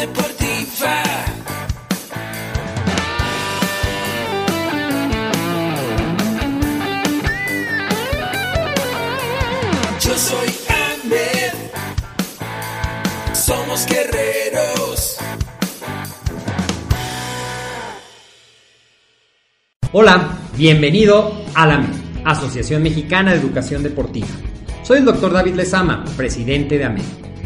deportiva. Yo soy. Somos guerreros. Hola, bienvenido a la Asociación Mexicana de Educación Deportiva. Soy el doctor David Lezama, presidente de AMED,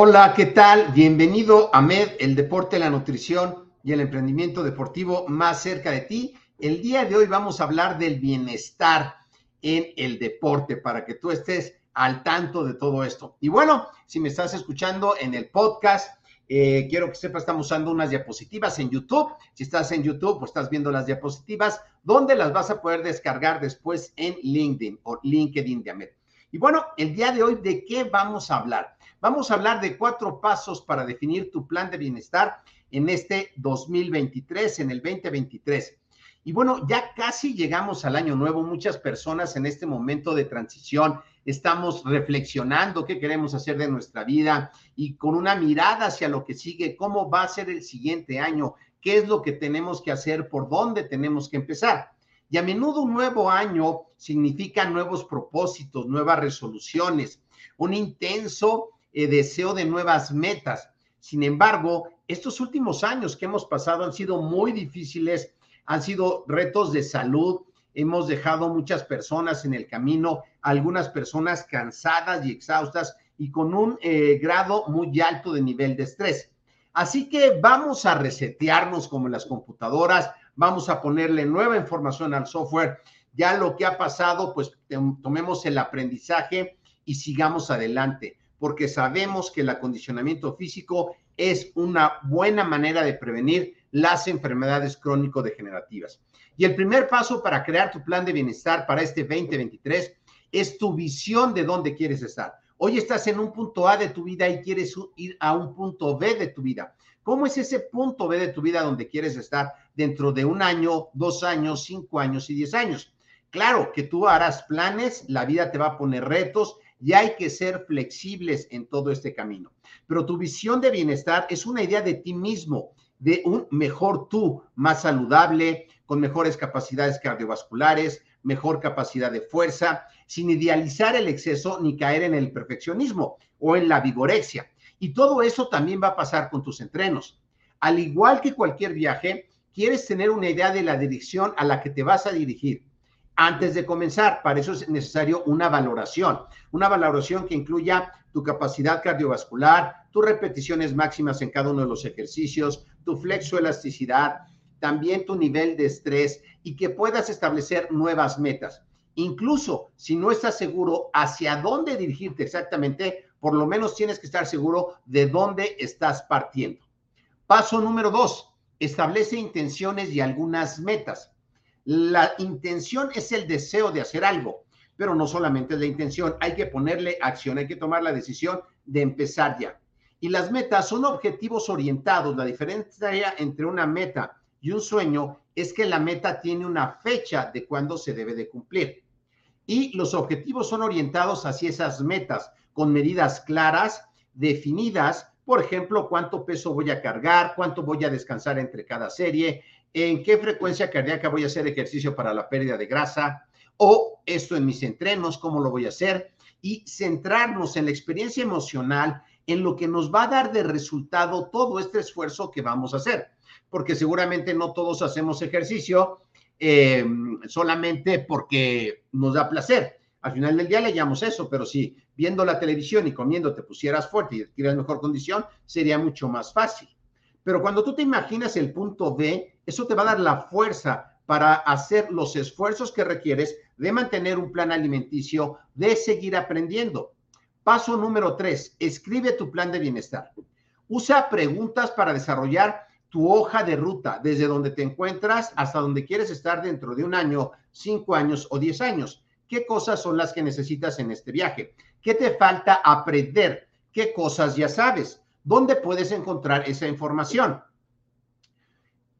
Hola, ¿qué tal? Bienvenido a MED, el deporte, la nutrición y el emprendimiento deportivo más cerca de ti. El día de hoy vamos a hablar del bienestar en el deporte para que tú estés al tanto de todo esto. Y bueno, si me estás escuchando en el podcast, eh, quiero que sepas, estamos usando unas diapositivas en YouTube. Si estás en YouTube, pues estás viendo las diapositivas, donde las vas a poder descargar después en LinkedIn o LinkedIn de AMED. Y bueno, el día de hoy, ¿de qué vamos a hablar? Vamos a hablar de cuatro pasos para definir tu plan de bienestar en este 2023, en el 2023. Y bueno, ya casi llegamos al año nuevo. Muchas personas en este momento de transición estamos reflexionando qué queremos hacer de nuestra vida y con una mirada hacia lo que sigue, cómo va a ser el siguiente año, qué es lo que tenemos que hacer, por dónde tenemos que empezar. Y a menudo un nuevo año significa nuevos propósitos, nuevas resoluciones, un intenso eh, deseo de nuevas metas. Sin embargo, estos últimos años que hemos pasado han sido muy difíciles, han sido retos de salud, hemos dejado muchas personas en el camino, algunas personas cansadas y exhaustas y con un eh, grado muy alto de nivel de estrés. Así que vamos a resetearnos como las computadoras, vamos a ponerle nueva información al software. Ya lo que ha pasado, pues tomemos el aprendizaje y sigamos adelante porque sabemos que el acondicionamiento físico es una buena manera de prevenir las enfermedades crónico-degenerativas. Y el primer paso para crear tu plan de bienestar para este 2023 es tu visión de dónde quieres estar. Hoy estás en un punto A de tu vida y quieres ir a un punto B de tu vida. ¿Cómo es ese punto B de tu vida donde quieres estar dentro de un año, dos años, cinco años y diez años? Claro que tú harás planes, la vida te va a poner retos y hay que ser flexibles en todo este camino. Pero tu visión de bienestar es una idea de ti mismo, de un mejor tú, más saludable, con mejores capacidades cardiovasculares, mejor capacidad de fuerza, sin idealizar el exceso ni caer en el perfeccionismo o en la vigorexia. Y todo eso también va a pasar con tus entrenos. Al igual que cualquier viaje, quieres tener una idea de la dirección a la que te vas a dirigir antes de comenzar. Para eso es necesario una valoración, una valoración que incluya tu capacidad cardiovascular, tus repeticiones máximas en cada uno de los ejercicios, tu flexoelasticidad, también tu nivel de estrés y que puedas establecer nuevas metas. Incluso si no estás seguro hacia dónde dirigirte exactamente, por lo menos tienes que estar seguro de dónde estás partiendo. Paso número dos, establece intenciones y algunas metas. La intención es el deseo de hacer algo, pero no solamente es la intención, hay que ponerle acción, hay que tomar la decisión de empezar ya. Y las metas son objetivos orientados. La diferencia entre una meta y un sueño es que la meta tiene una fecha de cuándo se debe de cumplir. Y los objetivos son orientados hacia esas metas con medidas claras definidas, por ejemplo, cuánto peso voy a cargar, cuánto voy a descansar entre cada serie, en qué frecuencia cardíaca voy a hacer ejercicio para la pérdida de grasa, o esto en mis entrenos, cómo lo voy a hacer, y centrarnos en la experiencia emocional, en lo que nos va a dar de resultado todo este esfuerzo que vamos a hacer, porque seguramente no todos hacemos ejercicio eh, solamente porque nos da placer. Al final del día le llamamos eso, pero si viendo la televisión y comiendo te pusieras fuerte y adquirieras mejor condición, sería mucho más fácil. Pero cuando tú te imaginas el punto B, eso te va a dar la fuerza para hacer los esfuerzos que requieres de mantener un plan alimenticio, de seguir aprendiendo. Paso número tres, escribe tu plan de bienestar. Usa preguntas para desarrollar tu hoja de ruta, desde donde te encuentras hasta donde quieres estar dentro de un año, cinco años o diez años. ¿Qué cosas son las que necesitas en este viaje? ¿Qué te falta aprender? ¿Qué cosas ya sabes? ¿Dónde puedes encontrar esa información?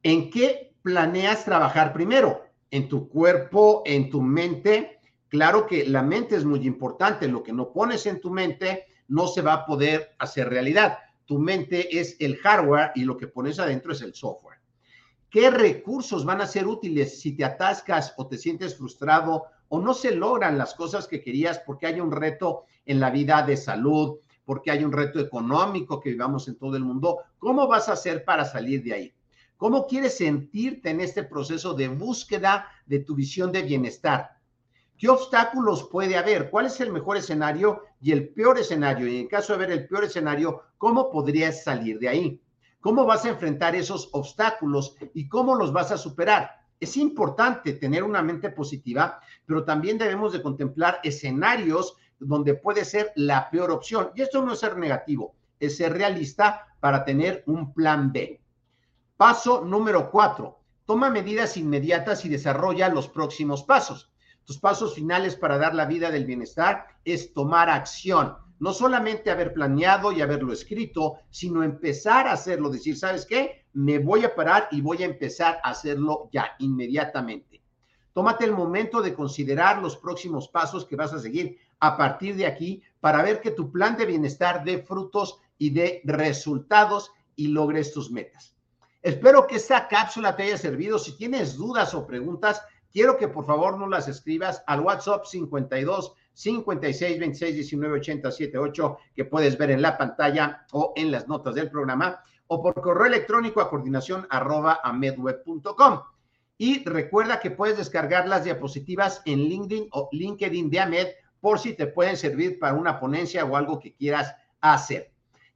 ¿En qué planeas trabajar primero? ¿En tu cuerpo, en tu mente? Claro que la mente es muy importante. Lo que no pones en tu mente no se va a poder hacer realidad tu mente es el hardware y lo que pones adentro es el software. ¿Qué recursos van a ser útiles si te atascas o te sientes frustrado o no se logran las cosas que querías porque hay un reto en la vida de salud, porque hay un reto económico que vivamos en todo el mundo? ¿Cómo vas a hacer para salir de ahí? ¿Cómo quieres sentirte en este proceso de búsqueda de tu visión de bienestar? ¿Qué obstáculos puede haber? ¿Cuál es el mejor escenario y el peor escenario? Y en caso de ver el peor escenario, ¿cómo podrías salir de ahí? ¿Cómo vas a enfrentar esos obstáculos y cómo los vas a superar? Es importante tener una mente positiva, pero también debemos de contemplar escenarios donde puede ser la peor opción. Y esto no es ser negativo, es ser realista para tener un plan B. Paso número cuatro. Toma medidas inmediatas y desarrolla los próximos pasos. Tus pasos finales para dar la vida del bienestar es tomar acción. No solamente haber planeado y haberlo escrito, sino empezar a hacerlo. Decir, ¿sabes qué? Me voy a parar y voy a empezar a hacerlo ya, inmediatamente. Tómate el momento de considerar los próximos pasos que vas a seguir a partir de aquí para ver que tu plan de bienestar dé frutos y dé resultados y logres tus metas. Espero que esta cápsula te haya servido. Si tienes dudas o preguntas, quiero que por favor nos las escribas al WhatsApp 52 56 26 19 80 78 que puedes ver en la pantalla o en las notas del programa o por correo electrónico a coordinación arroba amedweb.com. Y recuerda que puedes descargar las diapositivas en LinkedIn o LinkedIn de Amed por si te pueden servir para una ponencia o algo que quieras hacer.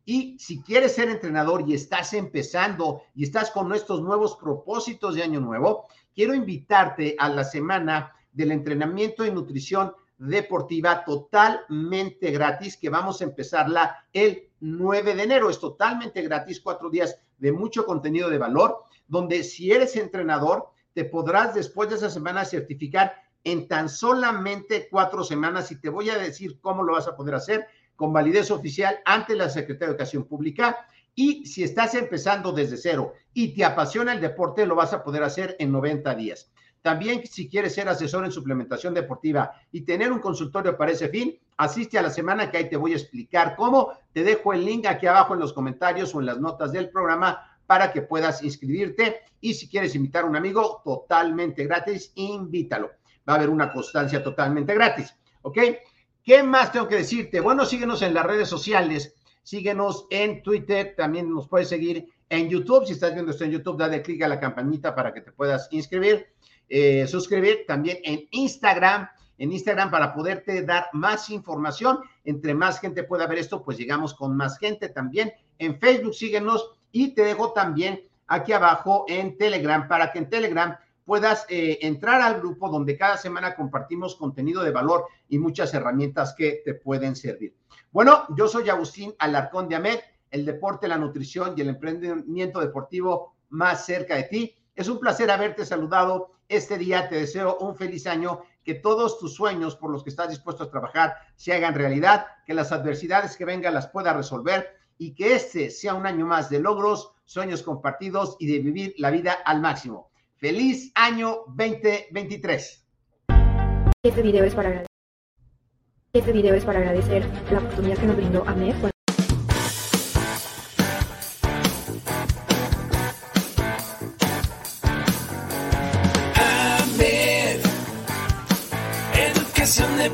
Y si quieres ser entrenador y estás empezando y estás con estos nuevos propósitos de año nuevo, quiero invitarte a la semana del entrenamiento y nutrición deportiva totalmente gratis, que vamos a empezarla el 9 de enero. Es totalmente gratis, cuatro días de mucho contenido de valor, donde si eres entrenador, te podrás después de esa semana certificar en tan solamente cuatro semanas y te voy a decir cómo lo vas a poder hacer con validez oficial ante la Secretaría de Educación Pública y si estás empezando desde cero y te apasiona el deporte, lo vas a poder hacer en 90 días. También si quieres ser asesor en suplementación deportiva y tener un consultorio para ese fin, asiste a la semana que ahí te voy a explicar cómo. Te dejo el link aquí abajo en los comentarios o en las notas del programa para que puedas inscribirte. Y si quieres invitar a un amigo totalmente gratis, invítalo. Va a haber una constancia totalmente gratis. ¿Ok? ¿Qué más tengo que decirte? Bueno, síguenos en las redes sociales Síguenos en Twitter, también nos puedes seguir en YouTube. Si estás viendo esto en YouTube, dale clic a la campanita para que te puedas inscribir, eh, suscribir. También en Instagram, en Instagram para poderte dar más información. Entre más gente pueda ver esto, pues llegamos con más gente también. En Facebook, síguenos y te dejo también aquí abajo en Telegram para que en Telegram puedas eh, entrar al grupo donde cada semana compartimos contenido de valor y muchas herramientas que te pueden servir. Bueno, yo soy Agustín Alarcón de Amed, el deporte, la nutrición y el emprendimiento deportivo más cerca de ti. Es un placer haberte saludado este día. Te deseo un feliz año, que todos tus sueños por los que estás dispuesto a trabajar se hagan realidad, que las adversidades que vengan las puedas resolver y que este sea un año más de logros, sueños compartidos y de vivir la vida al máximo. Feliz año 2023. Este video es para agradecer. Este video es para agradecer la oportunidad que nos brindó AMED. AMED Educación de